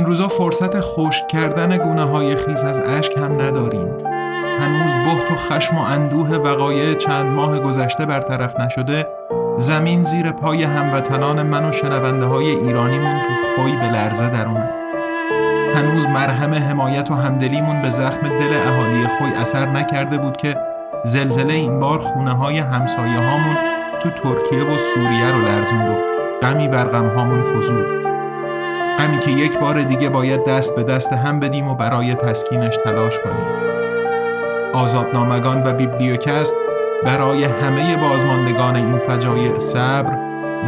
این روزا فرصت خشک کردن گونه های خیز از اشک هم نداریم. هنوز بحت و خشم و اندوه وقایع چند ماه گذشته برطرف نشده زمین زیر پای هموطنان من و شنونده های ایرانیمون تو خوی به لرزه در اومد هنوز مرهم حمایت و همدلیمون به زخم دل اهالی خوی اثر نکرده بود که زلزله این بار خونه های همسایه هامون تو ترکیه و سوریه رو لرزوند و غمی بر غم هامون فزود. غمی که یک بار دیگه باید دست به دست هم بدیم و برای تسکینش تلاش کنیم آزادنامگان و بیبلیوکست برای همه بازماندگان این فجایع صبر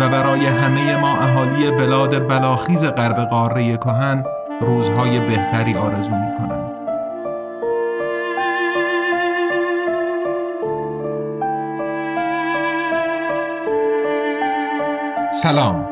و برای همه ما اهالی بلاد بلاخیز غرب قاره کهن روزهای بهتری آرزو می کنم. سلام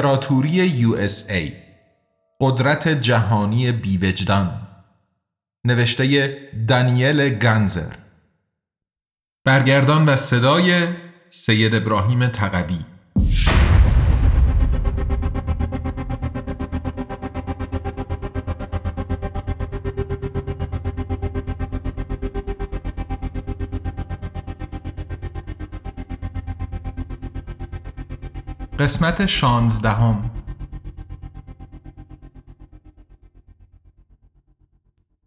امپراتوری USA قدرت جهانی بیوجدان نوشته دانیل گنزر برگردان و صدای سید ابراهیم تقوی. قسمت شانزدهم.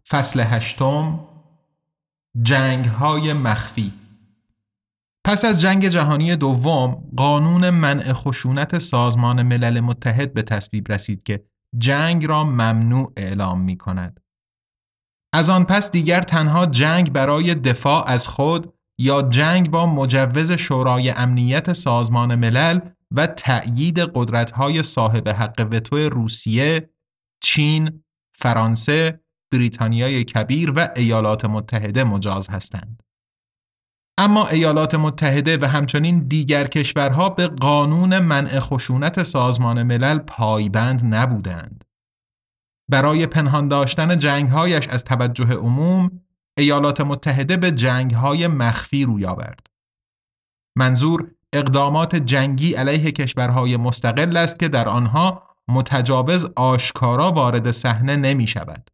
فصل هشتم. جنگ های مخفی. پس از جنگ جهانی دوم قانون منع خشونت سازمان ملل متحد به تصویب رسید که جنگ را ممنوع اعلام می کند. از آن پس دیگر تنها جنگ برای دفاع از خود یا جنگ با مجوز شورای امنیت سازمان ملل و تأیید قدرت‌های صاحب حق وتو روسیه، چین، فرانسه، بریتانیای کبیر و ایالات متحده مجاز هستند. اما ایالات متحده و همچنین دیگر کشورها به قانون منع خشونت سازمان ملل پایبند نبودند. برای پنهان داشتن جنگهایش از توجه عموم، ایالات متحده به جنگهای مخفی روی آورد. منظور اقدامات جنگی علیه کشورهای مستقل است که در آنها متجاوز آشکارا وارد صحنه نمی شود.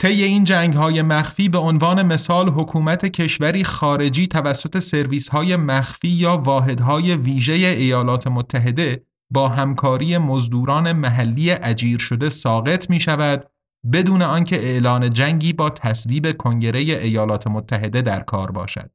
طی این جنگ های مخفی به عنوان مثال حکومت کشوری خارجی توسط سرویس های مخفی یا واحدهای ویژه ایالات متحده با همکاری مزدوران محلی اجیر شده ساقط می شود بدون آنکه اعلان جنگی با تصویب کنگره ایالات متحده در کار باشد.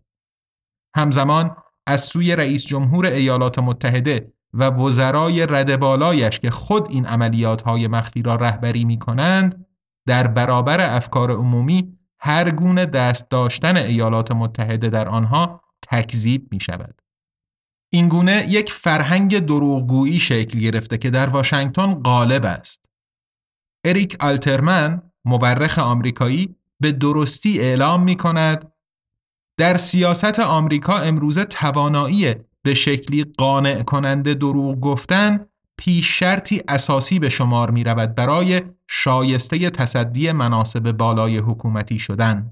همزمان از سوی رئیس جمهور ایالات متحده و وزرای رد بالایش که خود این عملیات های مخفی را رهبری می کنند در برابر افکار عمومی هر گونه دست داشتن ایالات متحده در آنها تکذیب می شود. این گونه یک فرهنگ دروغگویی شکل گرفته که در واشنگتن غالب است. اریک آلترمن مورخ آمریکایی به درستی اعلام می کند در سیاست آمریکا امروزه توانایی به شکلی قانع کننده دروغ گفتن پیش شرطی اساسی به شمار می رود برای شایسته تصدی مناسب بالای حکومتی شدن.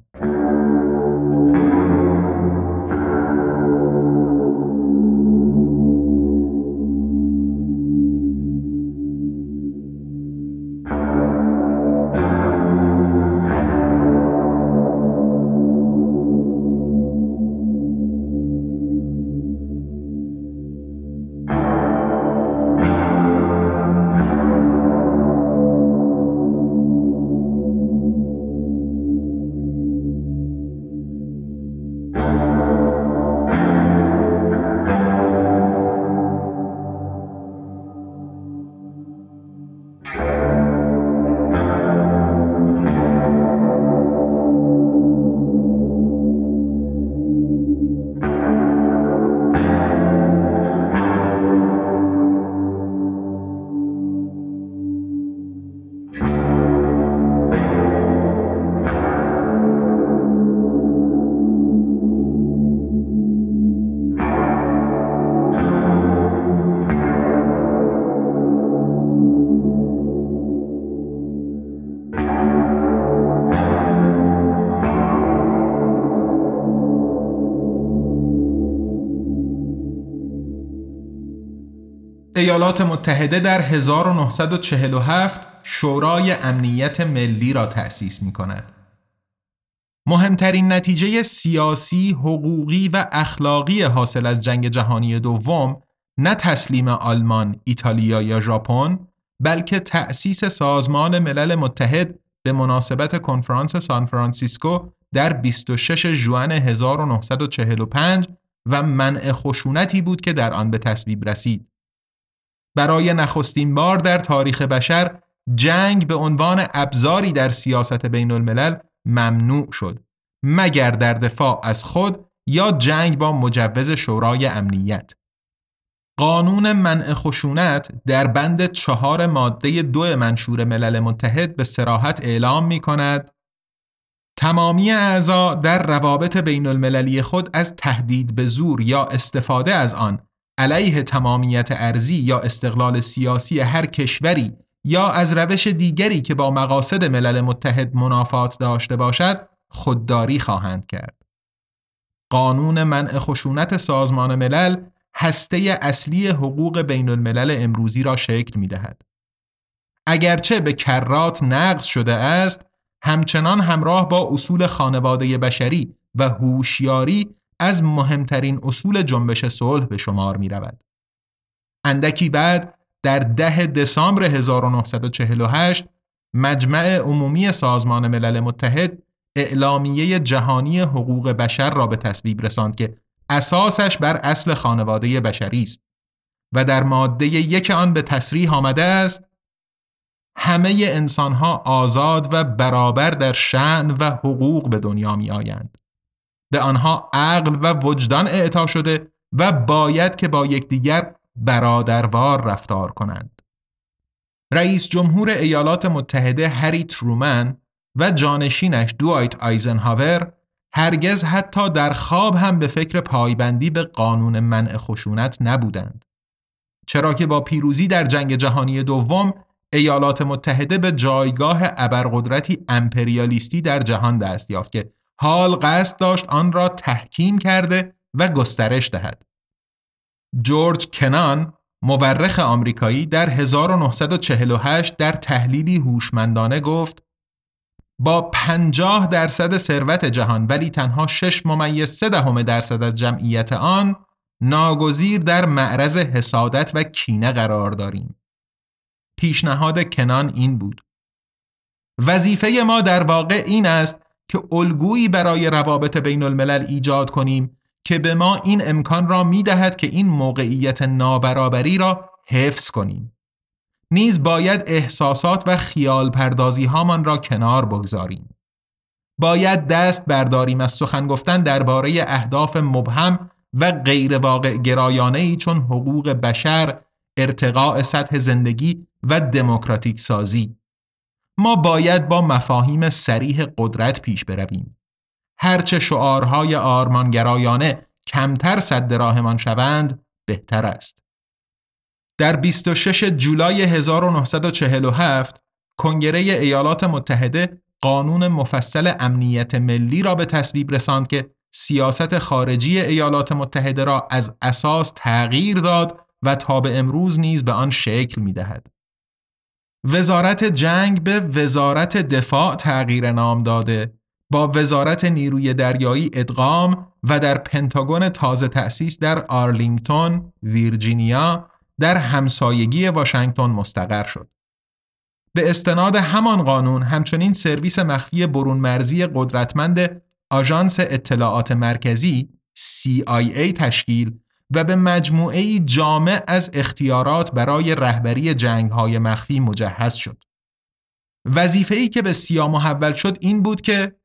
ایالات متحده در 1947 شورای امنیت ملی را تأسیس می کند. مهمترین نتیجه سیاسی، حقوقی و اخلاقی حاصل از جنگ جهانی دوم نه تسلیم آلمان، ایتالیا یا ژاپن بلکه تأسیس سازمان ملل متحد به مناسبت کنفرانس سان فرانسیسکو در 26 ژوئن 1945 و منع خشونتی بود که در آن به تصویب رسید. برای نخستین بار در تاریخ بشر جنگ به عنوان ابزاری در سیاست بین الملل ممنوع شد مگر در دفاع از خود یا جنگ با مجوز شورای امنیت. قانون منع خشونت در بند چهار ماده دو منشور ملل متحد به سراحت اعلام می کند تمامی اعضا در روابط بین المللی خود از تهدید به زور یا استفاده از آن علیه تمامیت ارزی یا استقلال سیاسی هر کشوری یا از روش دیگری که با مقاصد ملل متحد منافات داشته باشد خودداری خواهند کرد. قانون منع خشونت سازمان ملل هسته اصلی حقوق بین الملل امروزی را شکل می دهد. اگرچه به کرات نقض شده است، همچنان همراه با اصول خانواده بشری و هوشیاری از مهمترین اصول جنبش صلح به شمار می رود. اندکی بعد در ده دسامبر 1948 مجمع عمومی سازمان ملل متحد اعلامیه جهانی حقوق بشر را به تصویب رساند که اساسش بر اصل خانواده بشری است و در ماده یک آن به تصریح آمده است همه انسانها آزاد و برابر در شعن و حقوق به دنیا می آیند. به آنها عقل و وجدان اعطا شده و باید که با یکدیگر برادروار رفتار کنند. رئیس جمهور ایالات متحده هری ترومن و جانشینش دوایت آیزنهاور هرگز حتی در خواب هم به فکر پایبندی به قانون منع خشونت نبودند. چرا که با پیروزی در جنگ جهانی دوم ایالات متحده به جایگاه ابرقدرتی امپریالیستی در جهان دست یافت که حال قصد داشت آن را تحکیم کرده و گسترش دهد. جورج کنان مورخ آمریکایی در 1948 در تحلیلی هوشمندانه گفت با 50 درصد ثروت جهان ولی تنها 6 ممیز 3 دهم درصد از جمعیت آن ناگزیر در معرض حسادت و کینه قرار داریم. پیشنهاد کنان این بود. وظیفه ما در واقع این است که الگویی برای روابط بین الملل ایجاد کنیم که به ما این امکان را می دهد که این موقعیت نابرابری را حفظ کنیم. نیز باید احساسات و خیال پردازی هامان را کنار بگذاریم. باید دست برداریم از سخن گفتن درباره اهداف مبهم و غیر واقع گرایانه ای چون حقوق بشر، ارتقاء سطح زندگی و دموکراتیک سازی. ما باید با مفاهیم سریح قدرت پیش برویم. هرچه شعارهای آرمانگرایانه کمتر صد راهمان شوند بهتر است. در 26 جولای 1947 کنگره ایالات متحده قانون مفصل امنیت ملی را به تصویب رساند که سیاست خارجی ایالات متحده را از اساس تغییر داد و تا به امروز نیز به آن شکل می دهد. وزارت جنگ به وزارت دفاع تغییر نام داده با وزارت نیروی دریایی ادغام و در پنتاگون تازه تأسیس در آرلینگتون، ویرجینیا در همسایگی واشنگتن مستقر شد. به استناد همان قانون همچنین سرویس مخفی برون مرزی قدرتمند آژانس اطلاعات مرکزی CIA تشکیل و به مجموعه جامع از اختیارات برای رهبری جنگهای مخفی مجهز شد. وظیفه‌ای که به سیا محول شد این بود که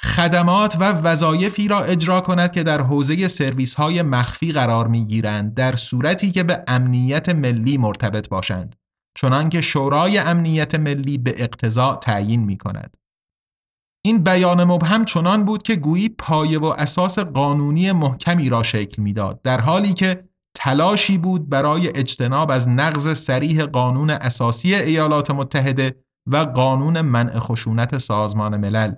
خدمات و وظایفی را اجرا کند که در حوزه سرویس های مخفی قرار می گیرند در صورتی که به امنیت ملی مرتبط باشند چنانکه شورای امنیت ملی به اقتضاع تعیین می کند. این بیان مبهم چنان بود که گویی پایه و اساس قانونی محکمی را شکل می‌داد در حالی که تلاشی بود برای اجتناب از نقض سریح قانون اساسی ایالات متحده و قانون منع خشونت سازمان ملل.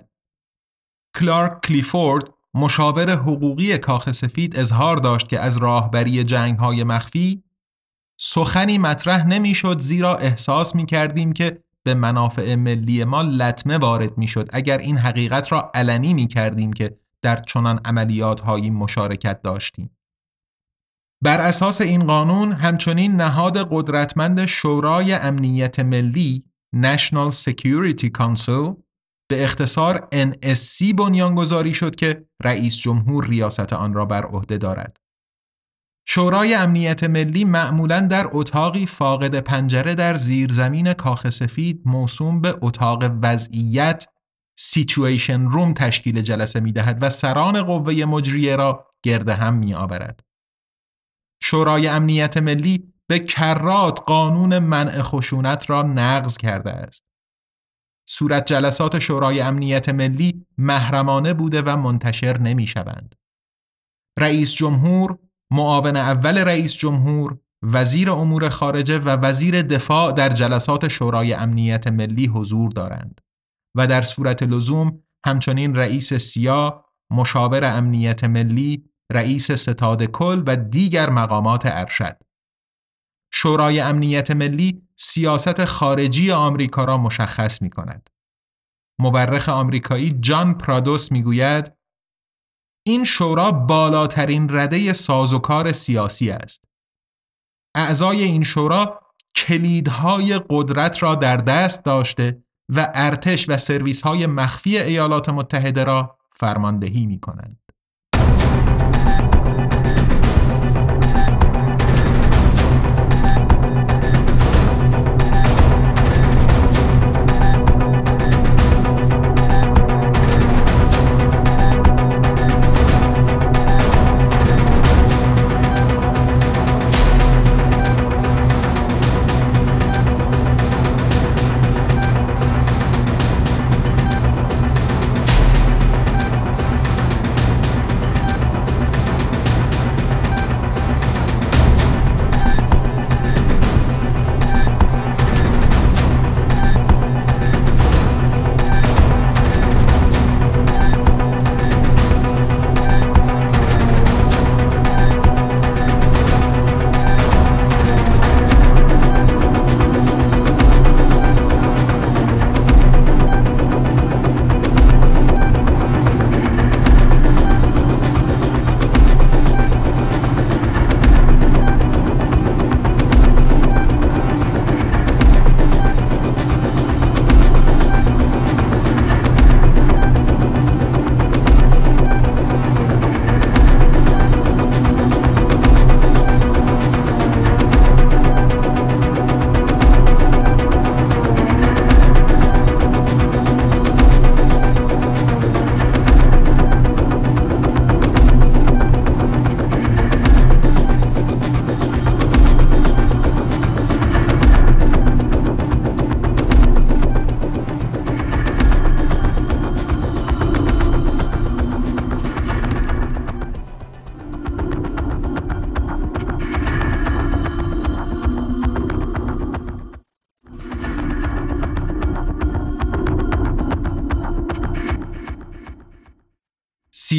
کلارک کلیفورد مشاور حقوقی کاخ سفید اظهار داشت که از راهبری جنگ های مخفی سخنی مطرح نمی‌شد زیرا احساس می کردیم که به منافع ملی ما لطمه وارد می شد اگر این حقیقت را علنی می کردیم که در چنان عملیات هایی مشارکت داشتیم. بر اساس این قانون همچنین نهاد قدرتمند شورای امنیت ملی National Security Council به اختصار NSC بنیانگذاری شد که رئیس جمهور ریاست آن را بر عهده دارد. شورای امنیت ملی معمولا در اتاقی فاقد پنجره در زیرزمین کاخ سفید موسوم به اتاق وضعیت سیچویشن روم تشکیل جلسه می دهد و سران قوه مجریه را گرد هم می آورد. شورای امنیت ملی به کرات قانون منع خشونت را نقض کرده است. صورت جلسات شورای امنیت ملی محرمانه بوده و منتشر نمی شوند. رئیس جمهور، معاون اول رئیس جمهور، وزیر امور خارجه و وزیر دفاع در جلسات شورای امنیت ملی حضور دارند و در صورت لزوم همچنین رئیس سیا، مشاور امنیت ملی، رئیس ستاد کل و دیگر مقامات ارشد. شورای امنیت ملی سیاست خارجی آمریکا را مشخص می کند. مورخ آمریکایی جان پرادوس می گوید این شورا بالاترین رده سازوکار سیاسی است. اعضای این شورا کلیدهای قدرت را در دست داشته و ارتش و سرویس های مخفی ایالات متحده را فرماندهی می کنند.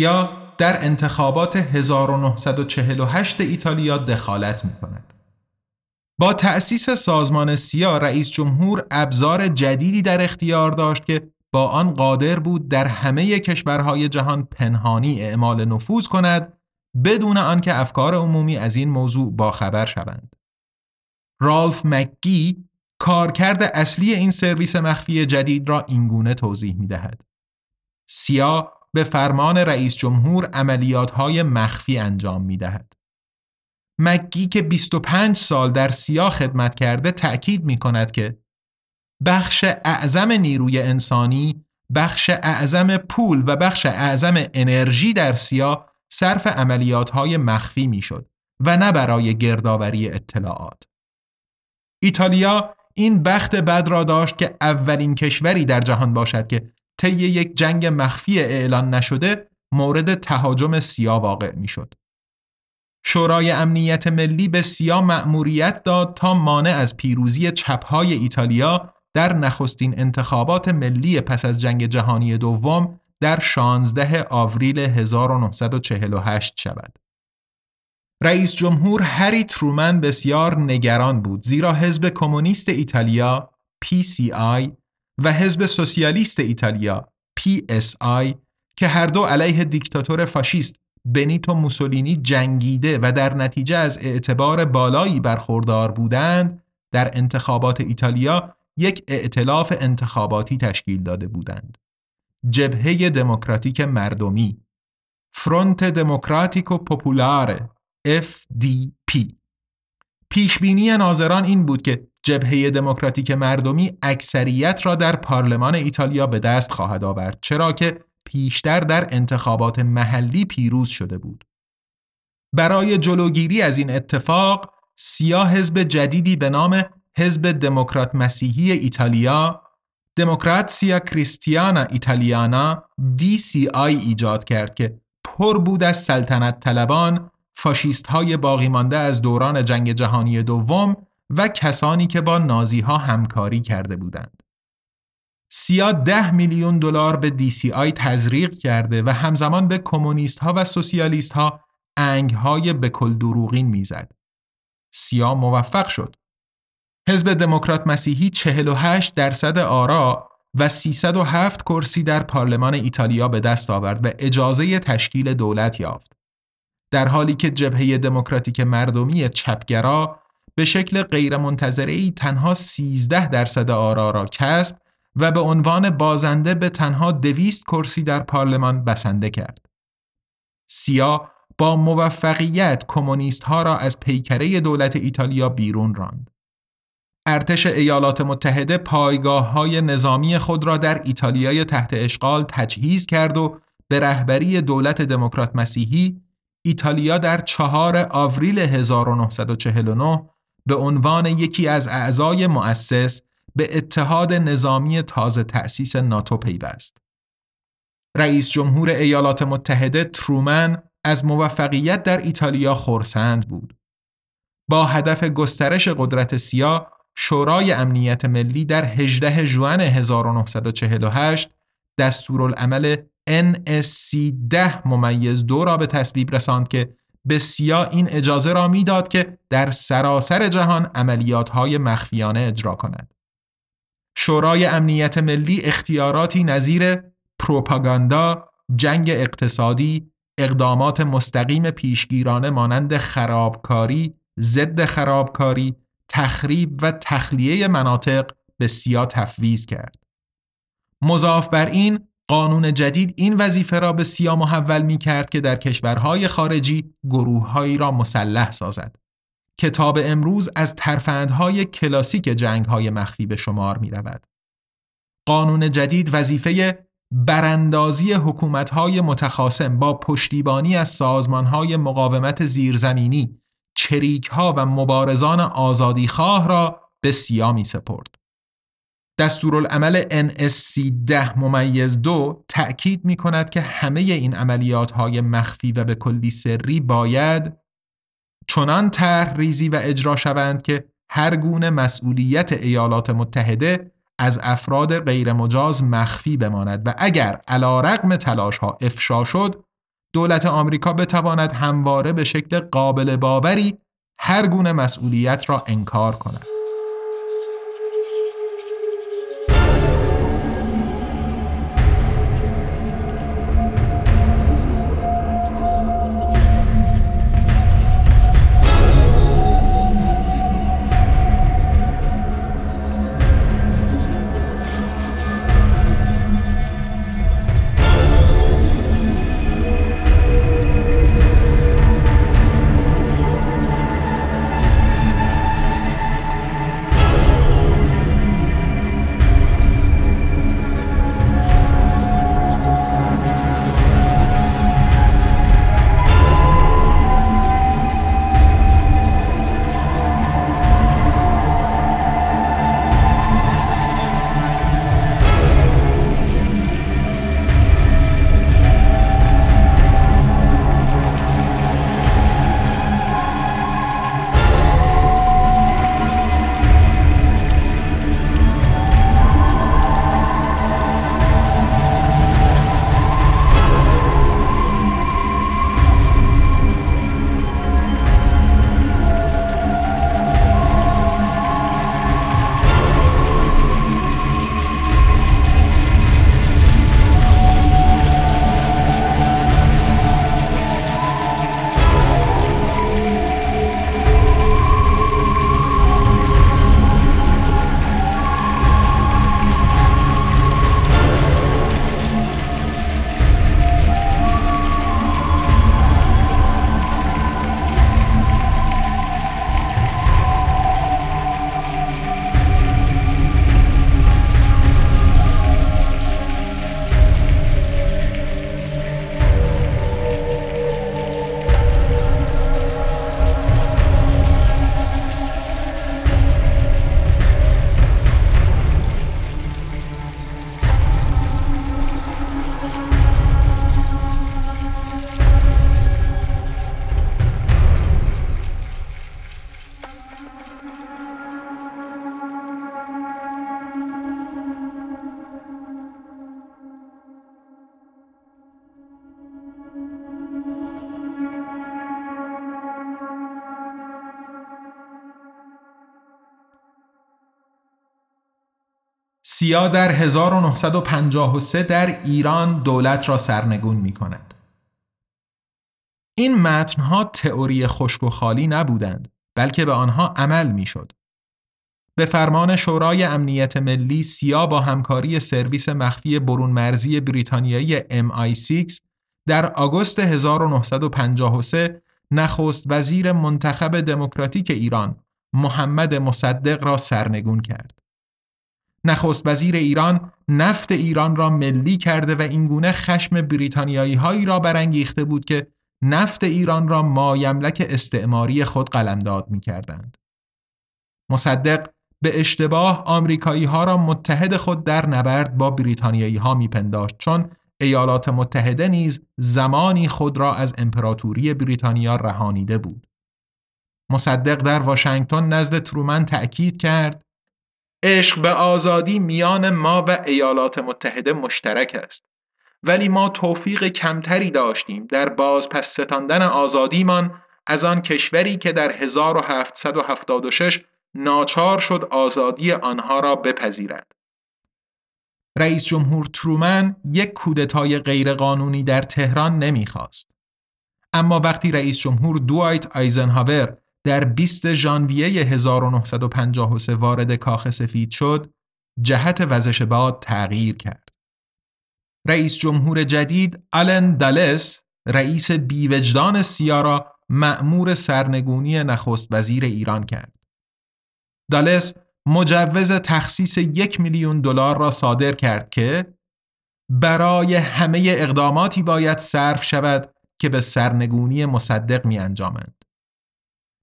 سیا در انتخابات 1948 ایتالیا دخالت می کند. با تأسیس سازمان سیا رئیس جمهور ابزار جدیدی در اختیار داشت که با آن قادر بود در همه کشورهای جهان پنهانی اعمال نفوذ کند بدون آنکه افکار عمومی از این موضوع باخبر شوند. رالف مکگی کارکرد اصلی این سرویس مخفی جدید را اینگونه توضیح می دهد. سیا به فرمان رئیس جمهور عملیات های مخفی انجام می دهد. مگی که 25 سال در سیا خدمت کرده تأکید می کند که بخش اعظم نیروی انسانی، بخش اعظم پول و بخش اعظم انرژی در سیا صرف عملیات های مخفی می شد و نه برای گردآوری اطلاعات. ایتالیا این بخت بد را داشت که اولین کشوری در جهان باشد که طی یک جنگ مخفی اعلان نشده مورد تهاجم سیا واقع می‌شد. شورای امنیت ملی به سیا مأموریت داد تا مانع از پیروزی چپهای ایتالیا در نخستین انتخابات ملی پس از جنگ جهانی دوم در 16 آوریل 1948 شود. رئیس جمهور هری ترومن بسیار نگران بود زیرا حزب کمونیست ایتالیا PCI و حزب سوسیالیست ایتالیا PSI که هر دو علیه دیکتاتور فاشیست بنیتو موسولینی جنگیده و در نتیجه از اعتبار بالایی برخوردار بودند در انتخابات ایتالیا یک ائتلاف انتخاباتی تشکیل داده بودند. جبهه دموکراتیک مردمی فرونت دموکراتیکو پوپولاره FDP پیشبینی ناظران این بود که جبهه دموکراتیک مردمی اکثریت را در پارلمان ایتالیا به دست خواهد آورد چرا که پیشتر در انتخابات محلی پیروز شده بود. برای جلوگیری از این اتفاق سیا حزب جدیدی به نام حزب دموکرات مسیحی ایتالیا دموکراتسیا کریستیانا ایتالیانا DCI ایجاد کرد که پر بود از سلطنت طلبان فاشیست های باقی مانده از دوران جنگ جهانی دوم و کسانی که با نازی ها همکاری کرده بودند. سیا ده میلیون دلار به آی تزریق کرده و همزمان به کمونیست ها و سوسیالیست ها انگ های بکل دروغین می‌زد. سیا موفق شد. حزب دموکرات مسیحی 48 درصد آرا و 307 کرسی در پارلمان ایتالیا به دست آورد و اجازه تشکیل دولت یافت. در حالی که جبهه دموکراتیک مردمی چپگرا به شکل غیرمنتظره تنها 13 درصد آرا را کسب و به عنوان بازنده به تنها دویست کرسی در پارلمان بسنده کرد. سیا با موفقیت کمونیست ها را از پیکره دولت ایتالیا بیرون راند. ارتش ایالات متحده پایگاه های نظامی خود را در ایتالیای تحت اشغال تجهیز کرد و به رهبری دولت دموکرات مسیحی ایتالیا در چهار آوریل 1949 به عنوان یکی از اعضای مؤسس به اتحاد نظامی تازه تأسیس ناتو پیوست. رئیس جمهور ایالات متحده ترومن از موفقیت در ایتالیا خورسند بود. با هدف گسترش قدرت سیا شورای امنیت ملی در 18 ژوئن 1948 دستورالعمل NSC 10 ممیز دو را به تصویب رساند که به سیا این اجازه را می‌داد که در سراسر جهان عملیات های مخفیانه اجرا کند. شورای امنیت ملی اختیاراتی نظیر پروپاگاندا، جنگ اقتصادی، اقدامات مستقیم پیشگیرانه مانند خرابکاری، ضد خرابکاری، تخریب و تخلیه مناطق به سیا تفویض کرد. مضاف بر این قانون جدید این وظیفه را به سیا محول می کرد که در کشورهای خارجی گروههایی را مسلح سازد. کتاب امروز از ترفندهای کلاسیک جنگهای مخفی به شمار می رود. قانون جدید وظیفه براندازی حکومتهای متخاسم با پشتیبانی از سازمانهای مقاومت زیرزمینی، چریکها و مبارزان آزادیخواه را به سیا می سپرد. دستورالعمل NSC 10 ممیز دو تأکید می کند که همه این عملیات های مخفی و به کلی سری باید چنان طرح ریزی و اجرا شوند که هر گونه مسئولیت ایالات متحده از افراد غیرمجاز مخفی بماند و اگر علا رقم تلاش ها افشا شد دولت آمریکا بتواند همواره به شکل قابل باوری هر گونه مسئولیت را انکار کند. سیا در 1953 در ایران دولت را سرنگون می کند. این متنها تئوری خشک و خالی نبودند بلکه به آنها عمل می شد. به فرمان شورای امنیت ملی سیا با همکاری سرویس مخفی برون مرزی بریتانیایی MI6 در آگوست 1953 نخست وزیر منتخب دموکراتیک ایران محمد مصدق را سرنگون کرد. نخست وزیر ایران نفت ایران را ملی کرده و اینگونه خشم بریتانیایی هایی را برانگیخته بود که نفت ایران را مایملک استعماری خود قلمداد می کردند. مصدق به اشتباه آمریکایی ها را متحد خود در نبرد با بریتانیایی ها می پنداشت چون ایالات متحده نیز زمانی خود را از امپراتوری بریتانیا رهانیده بود. مصدق در واشنگتن نزد ترومن تأکید کرد عشق به آزادی میان ما و ایالات متحده مشترک است. ولی ما توفیق کمتری داشتیم در باز پس ستاندن آزادیمان از آن کشوری که در 1776 ناچار شد آزادی آنها را بپذیرد. رئیس جمهور ترومن یک کودتای غیرقانونی در تهران نمی‌خواست. اما وقتی رئیس جمهور دوایت آیزنهاور در 20 ژانویه 1953 وارد کاخ سفید شد، جهت وزش باد تغییر کرد. رئیس جمهور جدید آلن دالس رئیس بیوجدان سیا را مأمور سرنگونی نخست وزیر ایران کرد. دالس مجوز تخصیص یک میلیون دلار را صادر کرد که برای همه اقداماتی باید صرف شود که به سرنگونی مصدق می انجامند.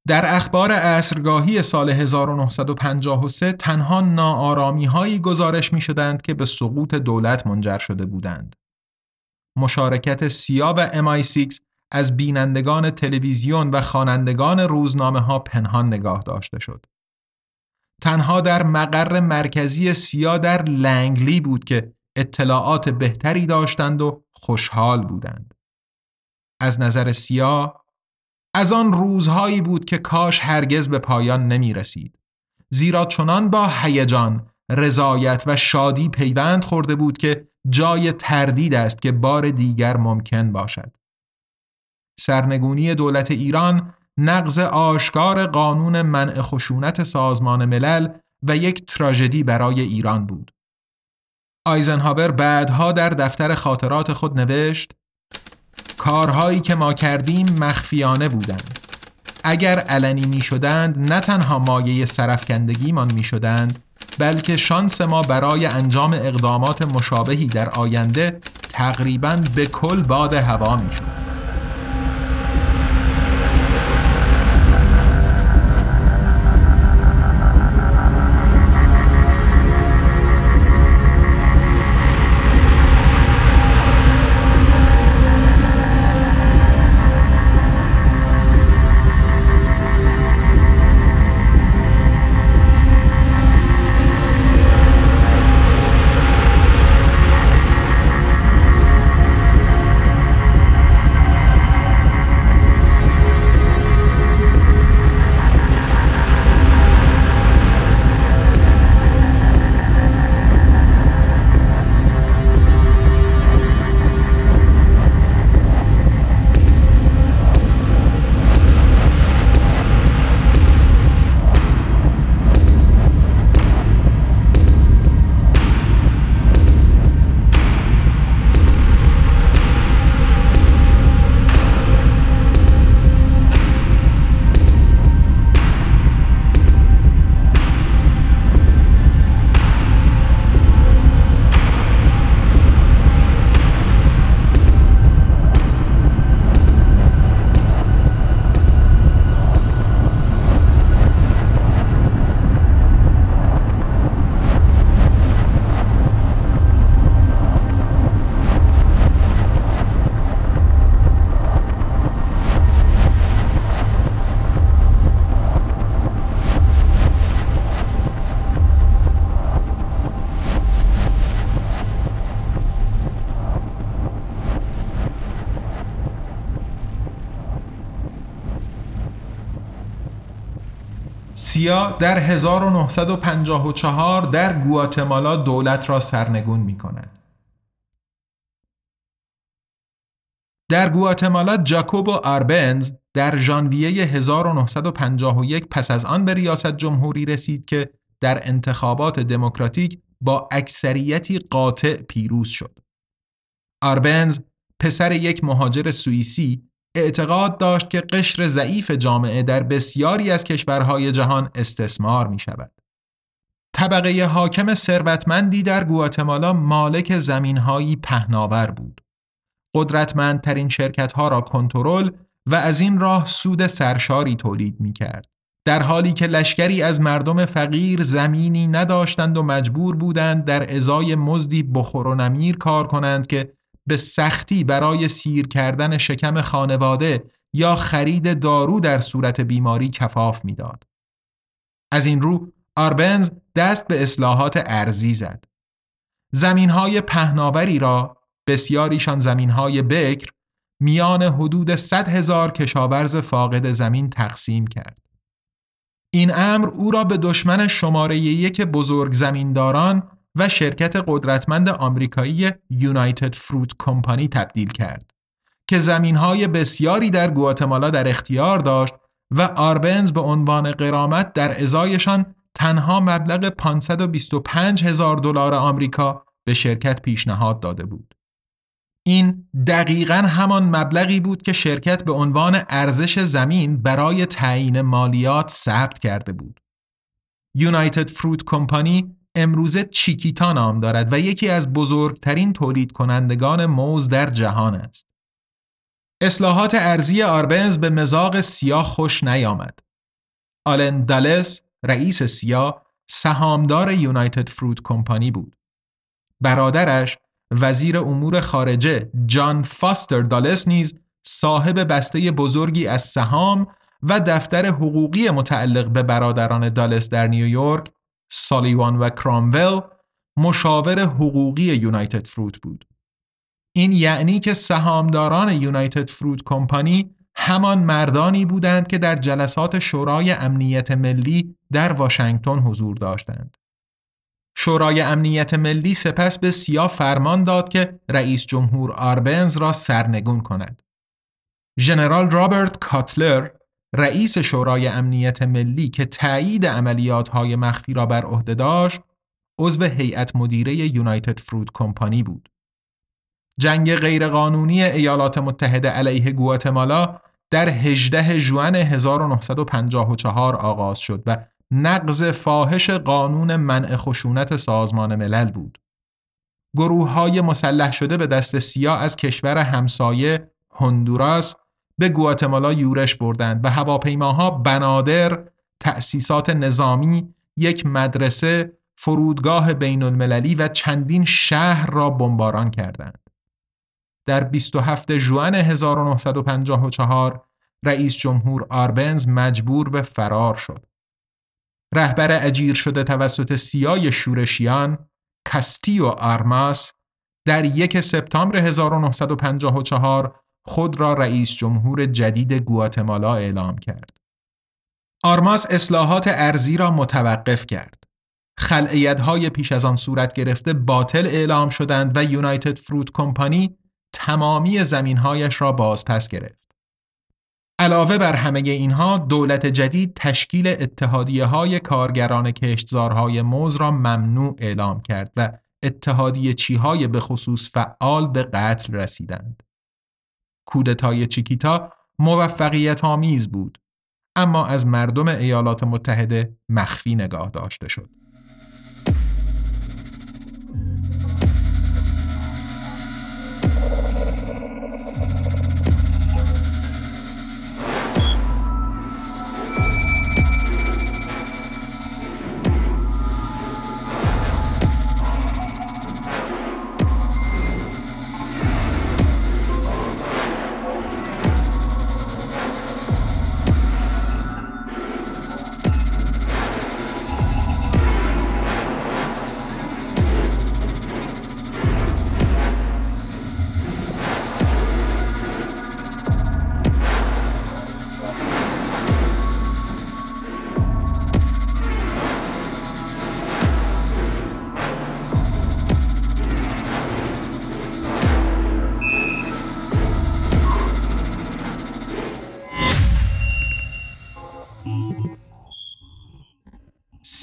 در اخبار اصرگاهی سال 1953 تنها ناآرامی هایی گزارش می شدند که به سقوط دولت منجر شده بودند. مشارکت سیا و MI6 از بینندگان تلویزیون و خوانندگان روزنامه ها پنهان نگاه داشته شد. تنها در مقر مرکزی سیا در لنگلی بود که اطلاعات بهتری داشتند و خوشحال بودند. از نظر سیا از آن روزهایی بود که کاش هرگز به پایان نمی رسید. زیرا چنان با هیجان، رضایت و شادی پیوند خورده بود که جای تردید است که بار دیگر ممکن باشد. سرنگونی دولت ایران نقض آشکار قانون منع خشونت سازمان ملل و یک تراژدی برای ایران بود. آیزنهاور بعدها در دفتر خاطرات خود نوشت کارهایی که ما کردیم مخفیانه بودند اگر علنی می شدند نه تنها مایه سرفکندگیمان می شدند بلکه شانس ما برای انجام اقدامات مشابهی در آینده تقریبا به کل باد هوا می شد. سیا در 1954 در گواتمالا دولت را سرنگون می کند. در گواتمالا جاکوبو آربنز در ژانویه 1951 پس از آن به ریاست جمهوری رسید که در انتخابات دموکراتیک با اکثریتی قاطع پیروز شد. آربنز پسر یک مهاجر سوئیسی اعتقاد داشت که قشر ضعیف جامعه در بسیاری از کشورهای جهان استثمار می شود. طبقه حاکم ثروتمندی در گواتمالا مالک زمینهایی پهناور بود. قدرتمندترین شرکت ها را کنترل و از این راه سود سرشاری تولید می کرد. در حالی که لشکری از مردم فقیر زمینی نداشتند و مجبور بودند در ازای مزدی بخور و نمیر کار کنند که به سختی برای سیر کردن شکم خانواده یا خرید دارو در صورت بیماری کفاف می‌داد. از این رو آربنز دست به اصلاحات ارزی زد. زمینهای پهناوری را بسیاریشان زمینهای بکر میان حدود 100 هزار کشاورز فاقد زمین تقسیم کرد. این امر او را به دشمن شماره یک بزرگ زمینداران و شرکت قدرتمند آمریکایی یونایتد فروت کمپانی تبدیل کرد که زمینهای بسیاری در گواتمالا در اختیار داشت و آربنز به عنوان قرامت در ازایشان تنها مبلغ 525 هزار دلار آمریکا به شرکت پیشنهاد داده بود. این دقیقا همان مبلغی بود که شرکت به عنوان ارزش زمین برای تعیین مالیات ثبت کرده بود. یونایتد فروت کمپانی امروزه چیکیتا نام دارد و یکی از بزرگترین تولید کنندگان موز در جهان است. اصلاحات ارزی آربنز به مزاق سیاه خوش نیامد. آلن دالس رئیس سیاه سهامدار یونایتد فروت کمپانی بود. برادرش وزیر امور خارجه جان فاستر دالس نیز صاحب بسته بزرگی از سهام و دفتر حقوقی متعلق به برادران دالس در نیویورک سالیوان و کرامول مشاور حقوقی یونایتد فروت بود. این یعنی که سهامداران یونایتد فروت کمپانی همان مردانی بودند که در جلسات شورای امنیت ملی در واشنگتن حضور داشتند. شورای امنیت ملی سپس به سیا فرمان داد که رئیس جمهور آربنز را سرنگون کند. ژنرال رابرت کاتلر رئیس شورای امنیت ملی که تایید عملیات های مخفی را بر عهده داشت عضو هیئت مدیره یونایتد فروت کمپانی بود. جنگ غیرقانونی ایالات متحده علیه گواتمالا در 18 ژوئن 1954 آغاز شد و نقض فاحش قانون منع خشونت سازمان ملل بود. گروه های مسلح شده به دست سیاه از کشور همسایه هندوراس به گواتمالا یورش بردند و هواپیماها بنادر، تأسیسات نظامی، یک مدرسه، فرودگاه بین المللی و چندین شهر را بمباران کردند. در 27 ژوئن 1954 رئیس جمهور آربنز مجبور به فرار شد. رهبر اجیر شده توسط سیای شورشیان کستیو آرماس در یک سپتامبر 1954 خود را رئیس جمهور جدید گواتمالا اعلام کرد. آرماس اصلاحات ارزی را متوقف کرد. خلعیت های پیش از آن صورت گرفته باطل اعلام شدند و یونایتد فروت کمپانی تمامی زمینهایش را بازپس گرفت. علاوه بر همه اینها دولت جدید تشکیل اتحادیه های کارگران کشتزارهای موز را ممنوع اعلام کرد و اتحادیه چیهای به خصوص فعال به قتل رسیدند. کودتای چیکیتا موفقیت آمیز بود اما از مردم ایالات متحده مخفی نگاه داشته شد.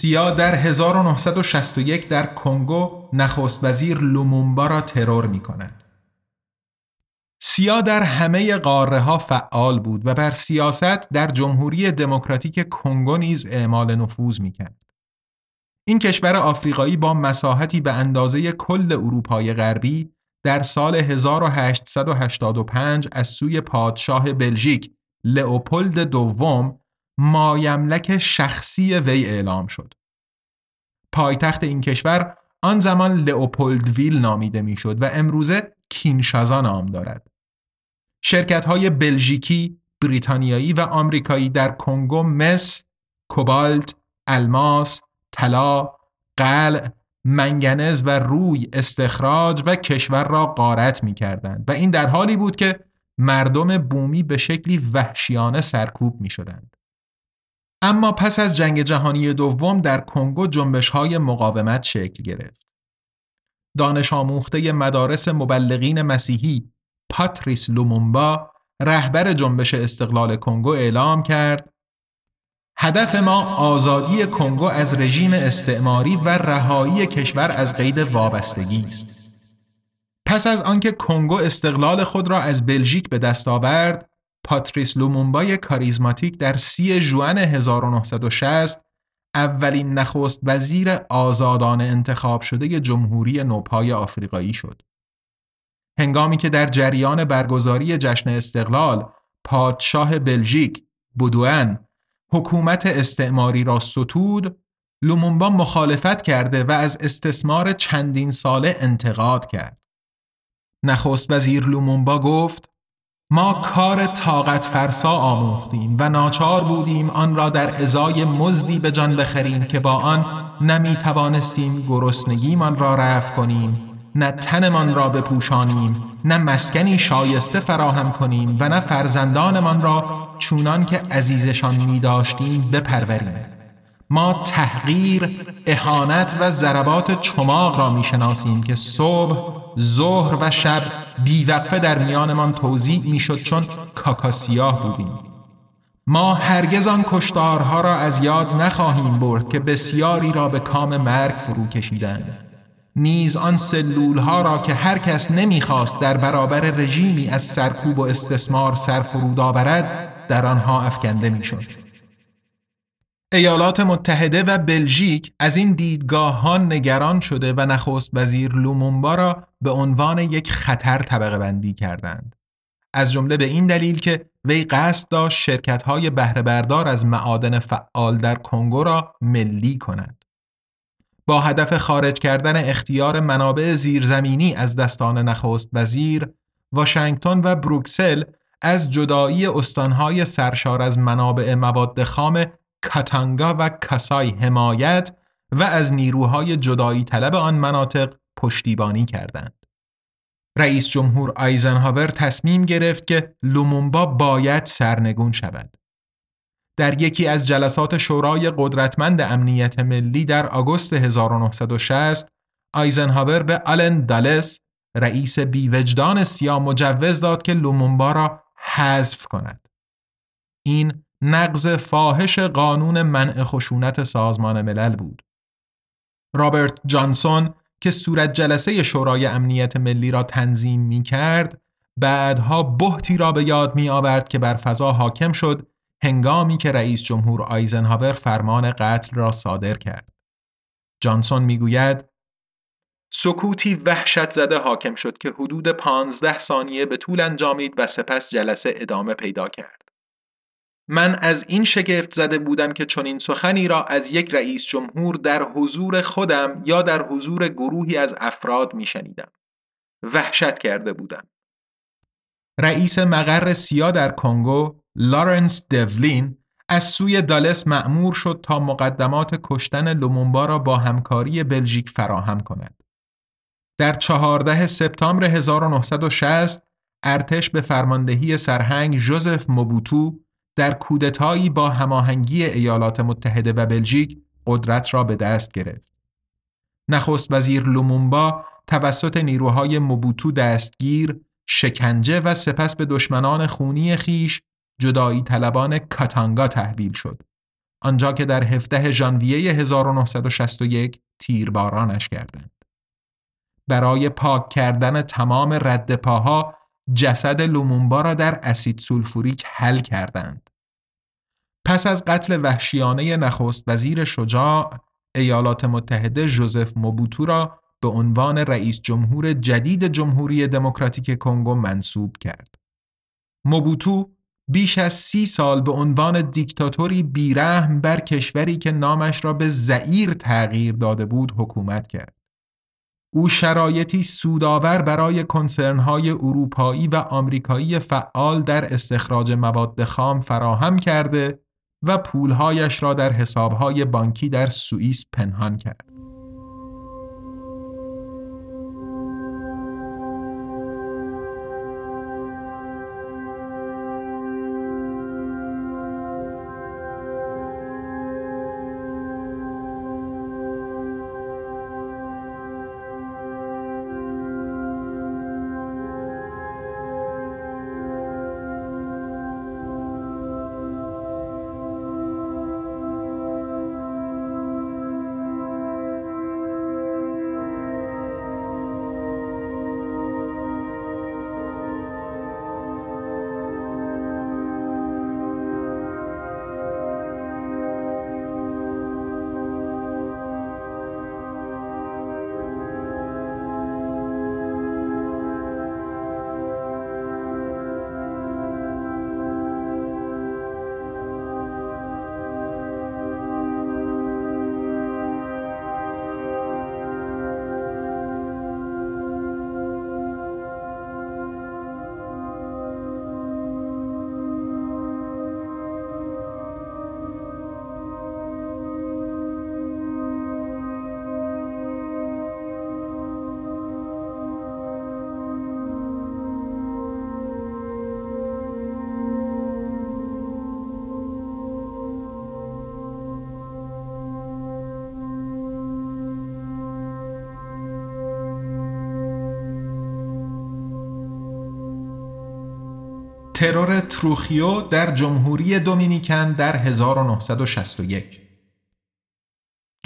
سیا در 1961 در کنگو نخست وزیر لومومبا را ترور می کند. سیا در همه قاره ها فعال بود و بر سیاست در جمهوری دموکراتیک کنگو نیز اعمال نفوذ می کرد. این کشور آفریقایی با مساحتی به اندازه کل اروپای غربی در سال 1885 از سوی پادشاه بلژیک لئوپولد دوم مایملک شخصی وی اعلام شد. پایتخت این کشور آن زمان لئوپولدویل نامیده می‌شد و امروزه کینشازا نام دارد. شرکت های بلژیکی، بریتانیایی و آمریکایی در کنگو مس، کوبالت، الماس، طلا، قلع، منگنز و روی استخراج و کشور را غارت می کردند و این در حالی بود که مردم بومی به شکلی وحشیانه سرکوب می شدند. اما پس از جنگ جهانی دوم در کنگو جنبش های مقاومت شکل گرفت. دانش آموخته مدارس مبلغین مسیحی پاتریس لومومبا رهبر جنبش استقلال کنگو اعلام کرد هدف ما آزادی کنگو از رژیم استعماری و رهایی کشور از قید وابستگی است. پس از آنکه کنگو استقلال خود را از بلژیک به دست آورد، پاتریس لومومبای کاریزماتیک در سی جون 1960 اولین نخست وزیر آزادانه انتخاب شده جمهوری نوپای آفریقایی شد. هنگامی که در جریان برگزاری جشن استقلال پادشاه بلژیک بودوان حکومت استعماری را ستود لومومبا مخالفت کرده و از استثمار چندین ساله انتقاد کرد. نخست وزیر لومومبا گفت ما کار طاقت فرسا آموختیم و ناچار بودیم آن را در ازای مزدی به جان بخریم که با آن نمی توانستیم گرسنگیمان را رفع کنیم نه تنمان را بپوشانیم نه مسکنی شایسته فراهم کنیم و نه فرزندانمان را چونان که عزیزشان می داشتیم بپروریم. ما تحقیر، اهانت و ضربات چماق را می شناسیم که صبح، ظهر و شب بیوقفه در میانمان توضیح می شد چون کاکاسیاه بودیم ما هرگز آن کشتارها را از یاد نخواهیم برد که بسیاری را به کام مرگ فرو کشیدند نیز آن سلول ها را که هر کس نمی‌خواست در برابر رژیمی از سرکوب و استثمار سرفرود آورد در آنها افکنده می‌شد. ایالات متحده و بلژیک از این دیدگاه ها نگران شده و نخست وزیر لومومبا را به عنوان یک خطر طبقه بندی کردند. از جمله به این دلیل که وی قصد داشت شرکت های بهره بردار از معادن فعال در کنگو را ملی کند. با هدف خارج کردن اختیار منابع زیرزمینی از دستان نخست وزیر، واشنگتن و بروکسل از جدایی استانهای سرشار از منابع مواد خام کاتانگا و کاسای حمایت و از نیروهای جدایی طلب آن مناطق پشتیبانی کردند. رئیس جمهور آیزنهاور تصمیم گرفت که لومومبا باید سرنگون شود. در یکی از جلسات شورای قدرتمند امنیت ملی در آگوست 1960 آیزنهاور به آلن دالس رئیس بیوجدان سیا مجوز داد که لومومبا را حذف کند. این نقض فاحش قانون منع خشونت سازمان ملل بود. رابرت جانسون که صورت جلسه شورای امنیت ملی را تنظیم می کرد بعدها بهتی را به یاد می آورد که بر فضا حاکم شد هنگامی که رئیس جمهور آیزنهاور فرمان قتل را صادر کرد. جانسون می‌گوید سکوتی وحشت زده حاکم شد که حدود پانزده ثانیه به طول انجامید و سپس جلسه ادامه پیدا کرد. من از این شگفت زده بودم که چنین سخنی را از یک رئیس جمهور در حضور خودم یا در حضور گروهی از افراد می شنیدم. وحشت کرده بودم. رئیس مقر سیا در کنگو لارنس devlin از سوی دالس معمور شد تا مقدمات کشتن لومومبا را با همکاری بلژیک فراهم کند. در 14 سپتامبر 1960 ارتش به فرماندهی سرهنگ جوزف موبوتو در کودتایی با هماهنگی ایالات متحده و بلژیک قدرت را به دست گرفت. نخست وزیر لومومبا توسط نیروهای موبوتو دستگیر، شکنجه و سپس به دشمنان خونی خیش جدایی طلبان کاتانگا تحویل شد. آنجا که در 17 ژانویه 1961 تیربارانش کردند. برای پاک کردن تمام رد پاها جسد لومونبا را در اسید سولفوریک حل کردند. پس از قتل وحشیانه نخست وزیر شجاع ایالات متحده جوزف موبوتو را به عنوان رئیس جمهور جدید جمهوری دموکراتیک کنگو منصوب کرد. موبوتو بیش از سی سال به عنوان دیکتاتوری بیرحم بر کشوری که نامش را به زعیر تغییر داده بود حکومت کرد. او شرایطی سودآور برای کنسرنهای اروپایی و آمریکایی فعال در استخراج مواد خام فراهم کرده و پولهایش را در حسابهای بانکی در سوئیس پنهان کرد. ترور تروخیو در جمهوری دومینیکن در 1961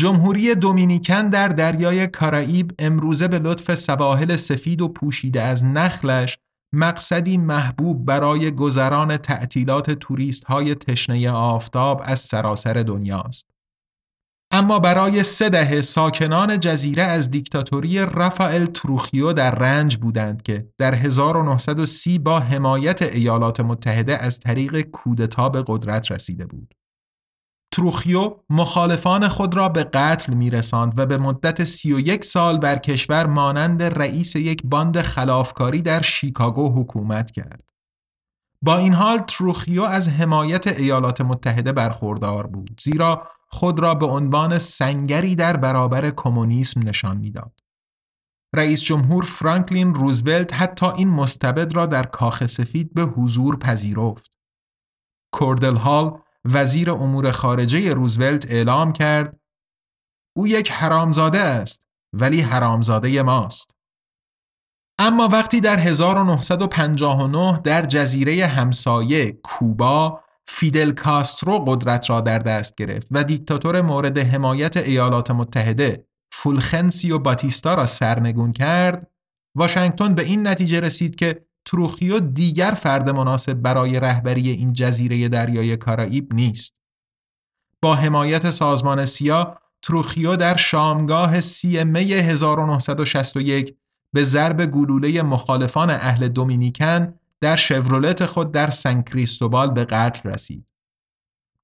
جمهوری دومینیکن در دریای کارائیب امروزه به لطف سواحل سفید و پوشیده از نخلش مقصدی محبوب برای گذران تعطیلات توریست های تشنه آفتاب از سراسر دنیاست. اما برای سه دهه ساکنان جزیره از دیکتاتوری رافائل تروخیو در رنج بودند که در 1930 با حمایت ایالات متحده از طریق کودتا به قدرت رسیده بود. تروخیو مخالفان خود را به قتل می رساند و به مدت 31 سال بر کشور مانند رئیس یک باند خلافکاری در شیکاگو حکومت کرد. با این حال تروخیو از حمایت ایالات متحده برخوردار بود زیرا خود را به عنوان سنگری در برابر کمونیسم نشان می‌داد. رئیس جمهور فرانکلین روزولت حتی این مستبد را در کاخ سفید به حضور پذیرفت. کوردل هال وزیر امور خارجه روزولت اعلام کرد او یک حرامزاده است ولی حرامزاده ماست. اما وقتی در 1959 در جزیره همسایه کوبا فیدل کاسترو قدرت را در دست گرفت و دیکتاتور مورد حمایت ایالات متحده فولخنسیو باتیستا را سرنگون کرد. واشنگتن به این نتیجه رسید که تروخیو دیگر فرد مناسب برای رهبری این جزیره دریای کارائیب نیست. با حمایت سازمان سیا تروخیو در شامگاه سی می 1961 به ضرب گلوله مخالفان اهل دومینیکن در شورولت خود در سن کریستوبال به قتل رسید.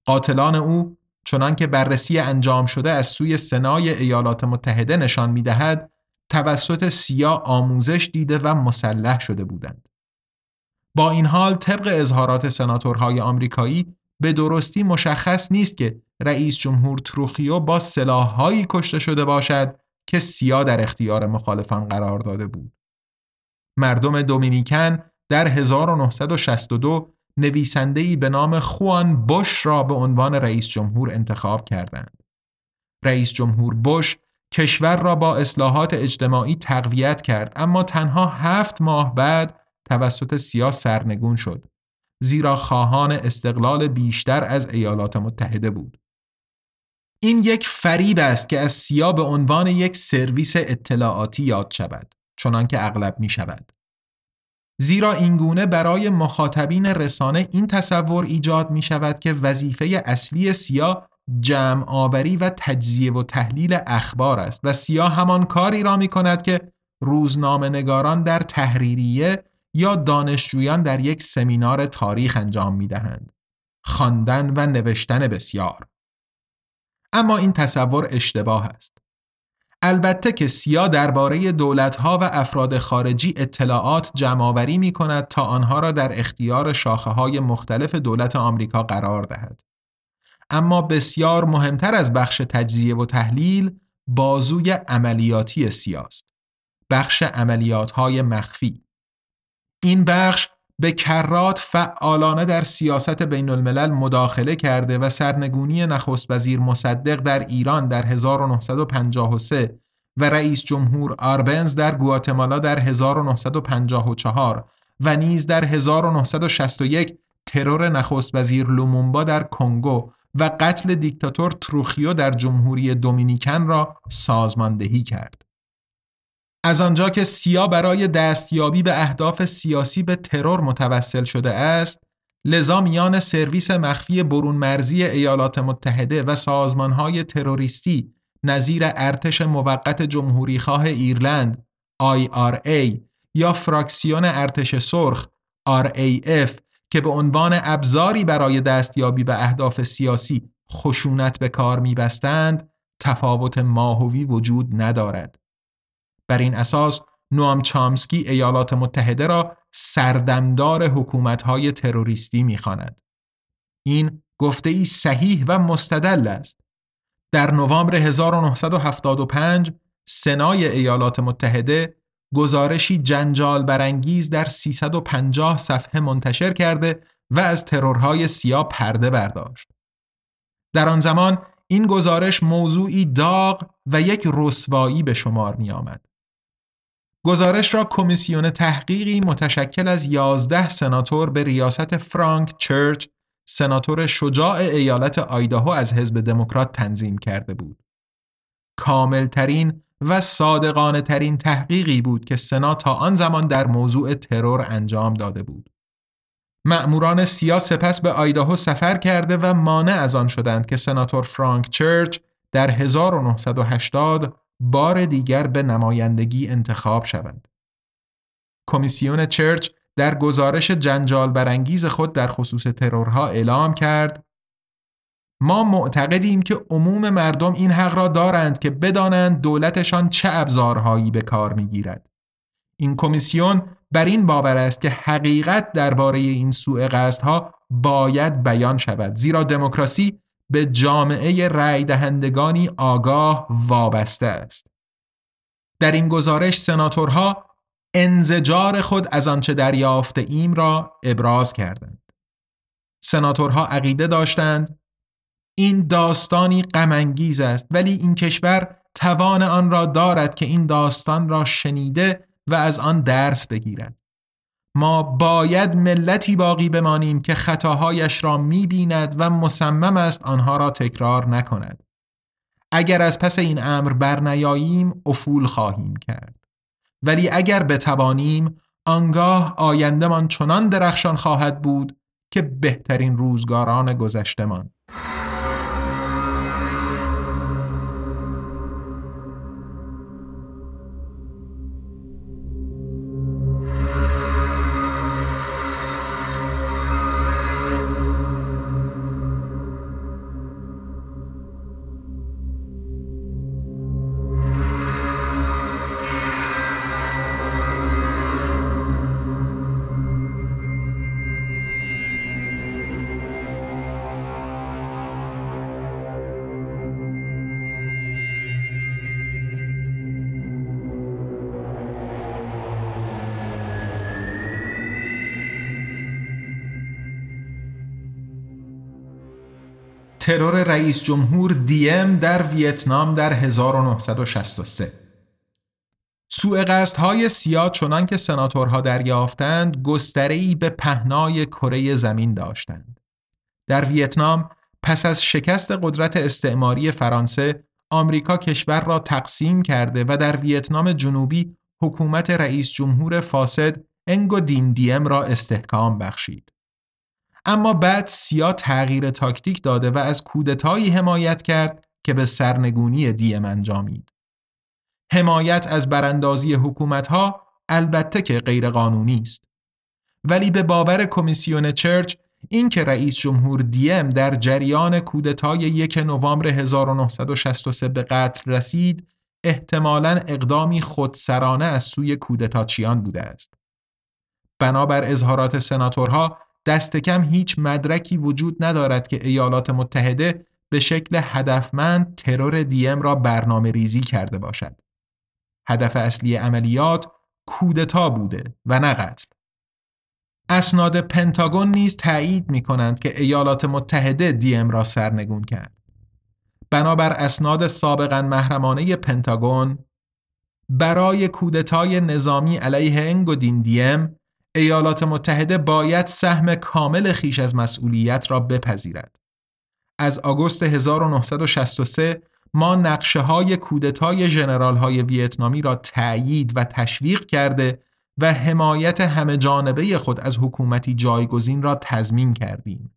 قاتلان او چنان که بررسی انجام شده از سوی سنای ایالات متحده نشان می دهد توسط سیا آموزش دیده و مسلح شده بودند. با این حال طبق اظهارات سناتورهای آمریکایی به درستی مشخص نیست که رئیس جمهور تروخیو با سلاحهایی کشته شده باشد که سیا در اختیار مخالفان قرار داده بود. مردم دومینیکن در 1962 نویسنده‌ای به نام خوان بوش را به عنوان رئیس جمهور انتخاب کردند. رئیس جمهور بوش کشور را با اصلاحات اجتماعی تقویت کرد اما تنها هفت ماه بعد توسط سیا سرنگون شد زیرا خواهان استقلال بیشتر از ایالات متحده بود. این یک فریب است که از سیا به عنوان یک سرویس اطلاعاتی یاد شود چنان که اغلب می شود. زیرا اینگونه برای مخاطبین رسانه این تصور ایجاد می شود که وظیفه اصلی سیا جمع آوری و تجزیه و تحلیل اخبار است و سیا همان کاری را می کند که روزنامه نگاران در تحریریه یا دانشجویان در یک سمینار تاریخ انجام می دهند. خواندن و نوشتن بسیار. اما این تصور اشتباه است. البته که سیا درباره دولتها و افراد خارجی اطلاعات جمعآوری می کند تا آنها را در اختیار شاخه های مختلف دولت آمریکا قرار دهد. اما بسیار مهمتر از بخش تجزیه و تحلیل بازوی عملیاتی سیاست. بخش عملیات های مخفی. این بخش به کرات فعالانه در سیاست بین الملل مداخله کرده و سرنگونی نخست وزیر مصدق در ایران در 1953 و رئیس جمهور آربنز در گواتمالا در 1954 و نیز در 1961 ترور نخست وزیر لومومبا در کنگو و قتل دیکتاتور تروخیو در جمهوری دومینیکن را سازماندهی کرد. از آنجا که سیا برای دستیابی به اهداف سیاسی به ترور متوسل شده است، لذا میان سرویس مخفی برون مرزی ایالات متحده و سازمانهای تروریستی نظیر ارتش موقت جمهوریخواه ایرلند IRA یا فراکسیون ارتش سرخ RAF که به عنوان ابزاری برای دستیابی به اهداف سیاسی خشونت به کار میبستند تفاوت ماهوی وجود ندارد. بر این اساس نوام چامسکی ایالات متحده را سردمدار حکومتهای تروریستی می‌خواند. این گفته ای صحیح و مستدل است. در نوامبر 1975 سنای ایالات متحده گزارشی جنجال برانگیز در 350 صفحه منتشر کرده و از ترورهای سیا پرده برداشت. در آن زمان این گزارش موضوعی داغ و یک رسوایی به شمار می آمد. گزارش را کمیسیون تحقیقی متشکل از 11 سناتور به ریاست فرانک چرچ سناتور شجاع ایالت آیداهو از حزب دموکرات تنظیم کرده بود. کاملترین و صادقانه ترین تحقیقی بود که سنا تا آن زمان در موضوع ترور انجام داده بود. مأموران سیا سپس به آیداهو سفر کرده و مانع از آن شدند که سناتور فرانک چرچ در 1980 بار دیگر به نمایندگی انتخاب شود. کمیسیون چرچ در گزارش جنجال برانگیز خود در خصوص ترورها اعلام کرد ما معتقدیم که عموم مردم این حق را دارند که بدانند دولتشان چه ابزارهایی به کار می‌گیرد. این کمیسیون بر این باور است که حقیقت درباره این سوء قصدها باید بیان شود زیرا دموکراسی به جامعه رأی دهندگانی آگاه وابسته است. در این گزارش سناتورها انزجار خود از آنچه دریافته ایم را ابراز کردند. سناتورها عقیده داشتند این داستانی غمانگیز است ولی این کشور توان آن را دارد که این داستان را شنیده و از آن درس بگیرد. ما باید ملتی باقی بمانیم که خطاهایش را می‌بیند و مصمم است آنها را تکرار نکند. اگر از پس این امر برنیاییم افول خواهیم کرد. ولی اگر بتوانیم آنگاه آیندهمان چنان درخشان خواهد بود که بهترین روزگاران گذشتمان. ترور رئیس جمهور دیم در ویتنام در 1963 سوء های سیاه چنان که سناتورها دریافتند گستره‌ای به پهنای کره زمین داشتند. در ویتنام پس از شکست قدرت استعماری فرانسه آمریکا کشور را تقسیم کرده و در ویتنام جنوبی حکومت رئیس جمهور فاسد انگو دین دیم را استحکام بخشید. اما بعد سیا تغییر تاکتیک داده و از کودتایی حمایت کرد که به سرنگونی دیم انجامید. حمایت از براندازی حکومتها البته که غیرقانونی است. ولی به باور کمیسیون چرچ این که رئیس جمهور دیم در جریان کودتای یک نوامبر 1963 به قتل رسید احتمالاً اقدامی خودسرانه از سوی کودتاچیان بوده است. بنابر اظهارات سناتورها دست کم هیچ مدرکی وجود ندارد که ایالات متحده به شکل هدفمند ترور دیم را برنامه ریزی کرده باشد. هدف اصلی عملیات کودتا بوده و نه قتل. اسناد پنتاگون نیز تایید می کنند که ایالات متحده دیم را سرنگون کرد. بنابر اسناد سابقا محرمانه پنتاگون برای کودتای نظامی علیه انگودین دیم ایالات متحده باید سهم کامل خیش از مسئولیت را بپذیرد. از آگوست 1963 ما نقشه های کودتای جنرال های ویتنامی را تأیید و تشویق کرده و حمایت همه جانبه خود از حکومتی جایگزین را تضمین کردیم.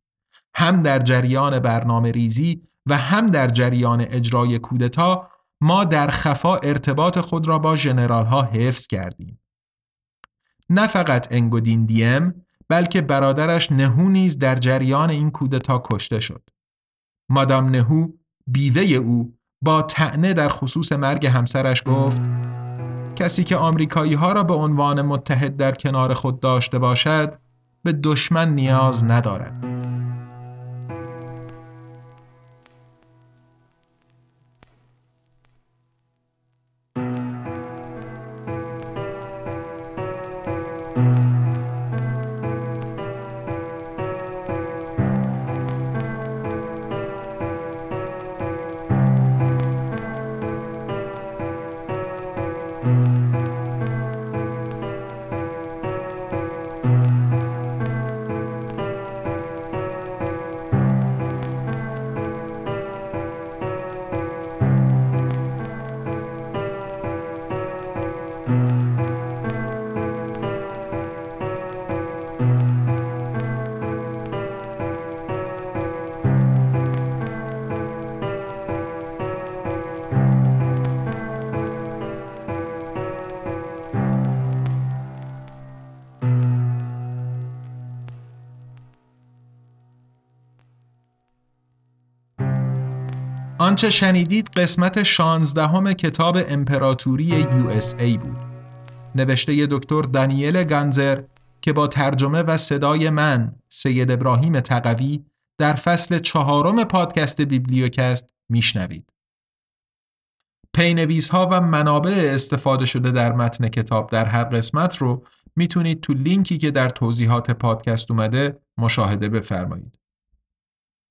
هم در جریان برنامه ریزی و هم در جریان اجرای کودتا ما در خفا ارتباط خود را با جنرال ها حفظ کردیم. نه فقط انگودین دیم بلکه برادرش نهو نیز در جریان این کودتا کشته شد. مادام نهو بیوه او با تعنه در خصوص مرگ همسرش گفت کسی که آمریکایی ها را به عنوان متحد در کنار خود داشته باشد به دشمن نیاز ندارد. آنچه شنیدید قسمت شانزدهم کتاب امپراتوری USA بود نوشته دکتر دانیل گنزر که با ترجمه و صدای من سید ابراهیم تقوی در فصل چهارم پادکست بیبلیوکست میشنوید. پی‌نویس ها و منابع استفاده شده در متن کتاب در هر قسمت رو می‌تونید تو لینکی که در توضیحات پادکست اومده مشاهده بفرمایید.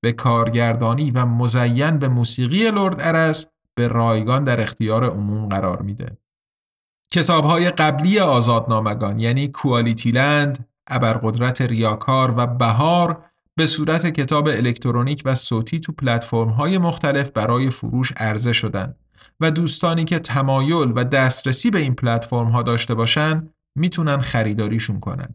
به کارگردانی و مزین به موسیقی لرد ارس به رایگان در اختیار عموم قرار میده. کتاب های قبلی آزادنامگان یعنی کوالیتی لند، ابرقدرت ریاکار و بهار به صورت کتاب الکترونیک و صوتی تو پلتفرم های مختلف برای فروش عرضه شدن و دوستانی که تمایل و دسترسی به این پلتفرم ها داشته باشن می‌تونن خریداریشون کنن.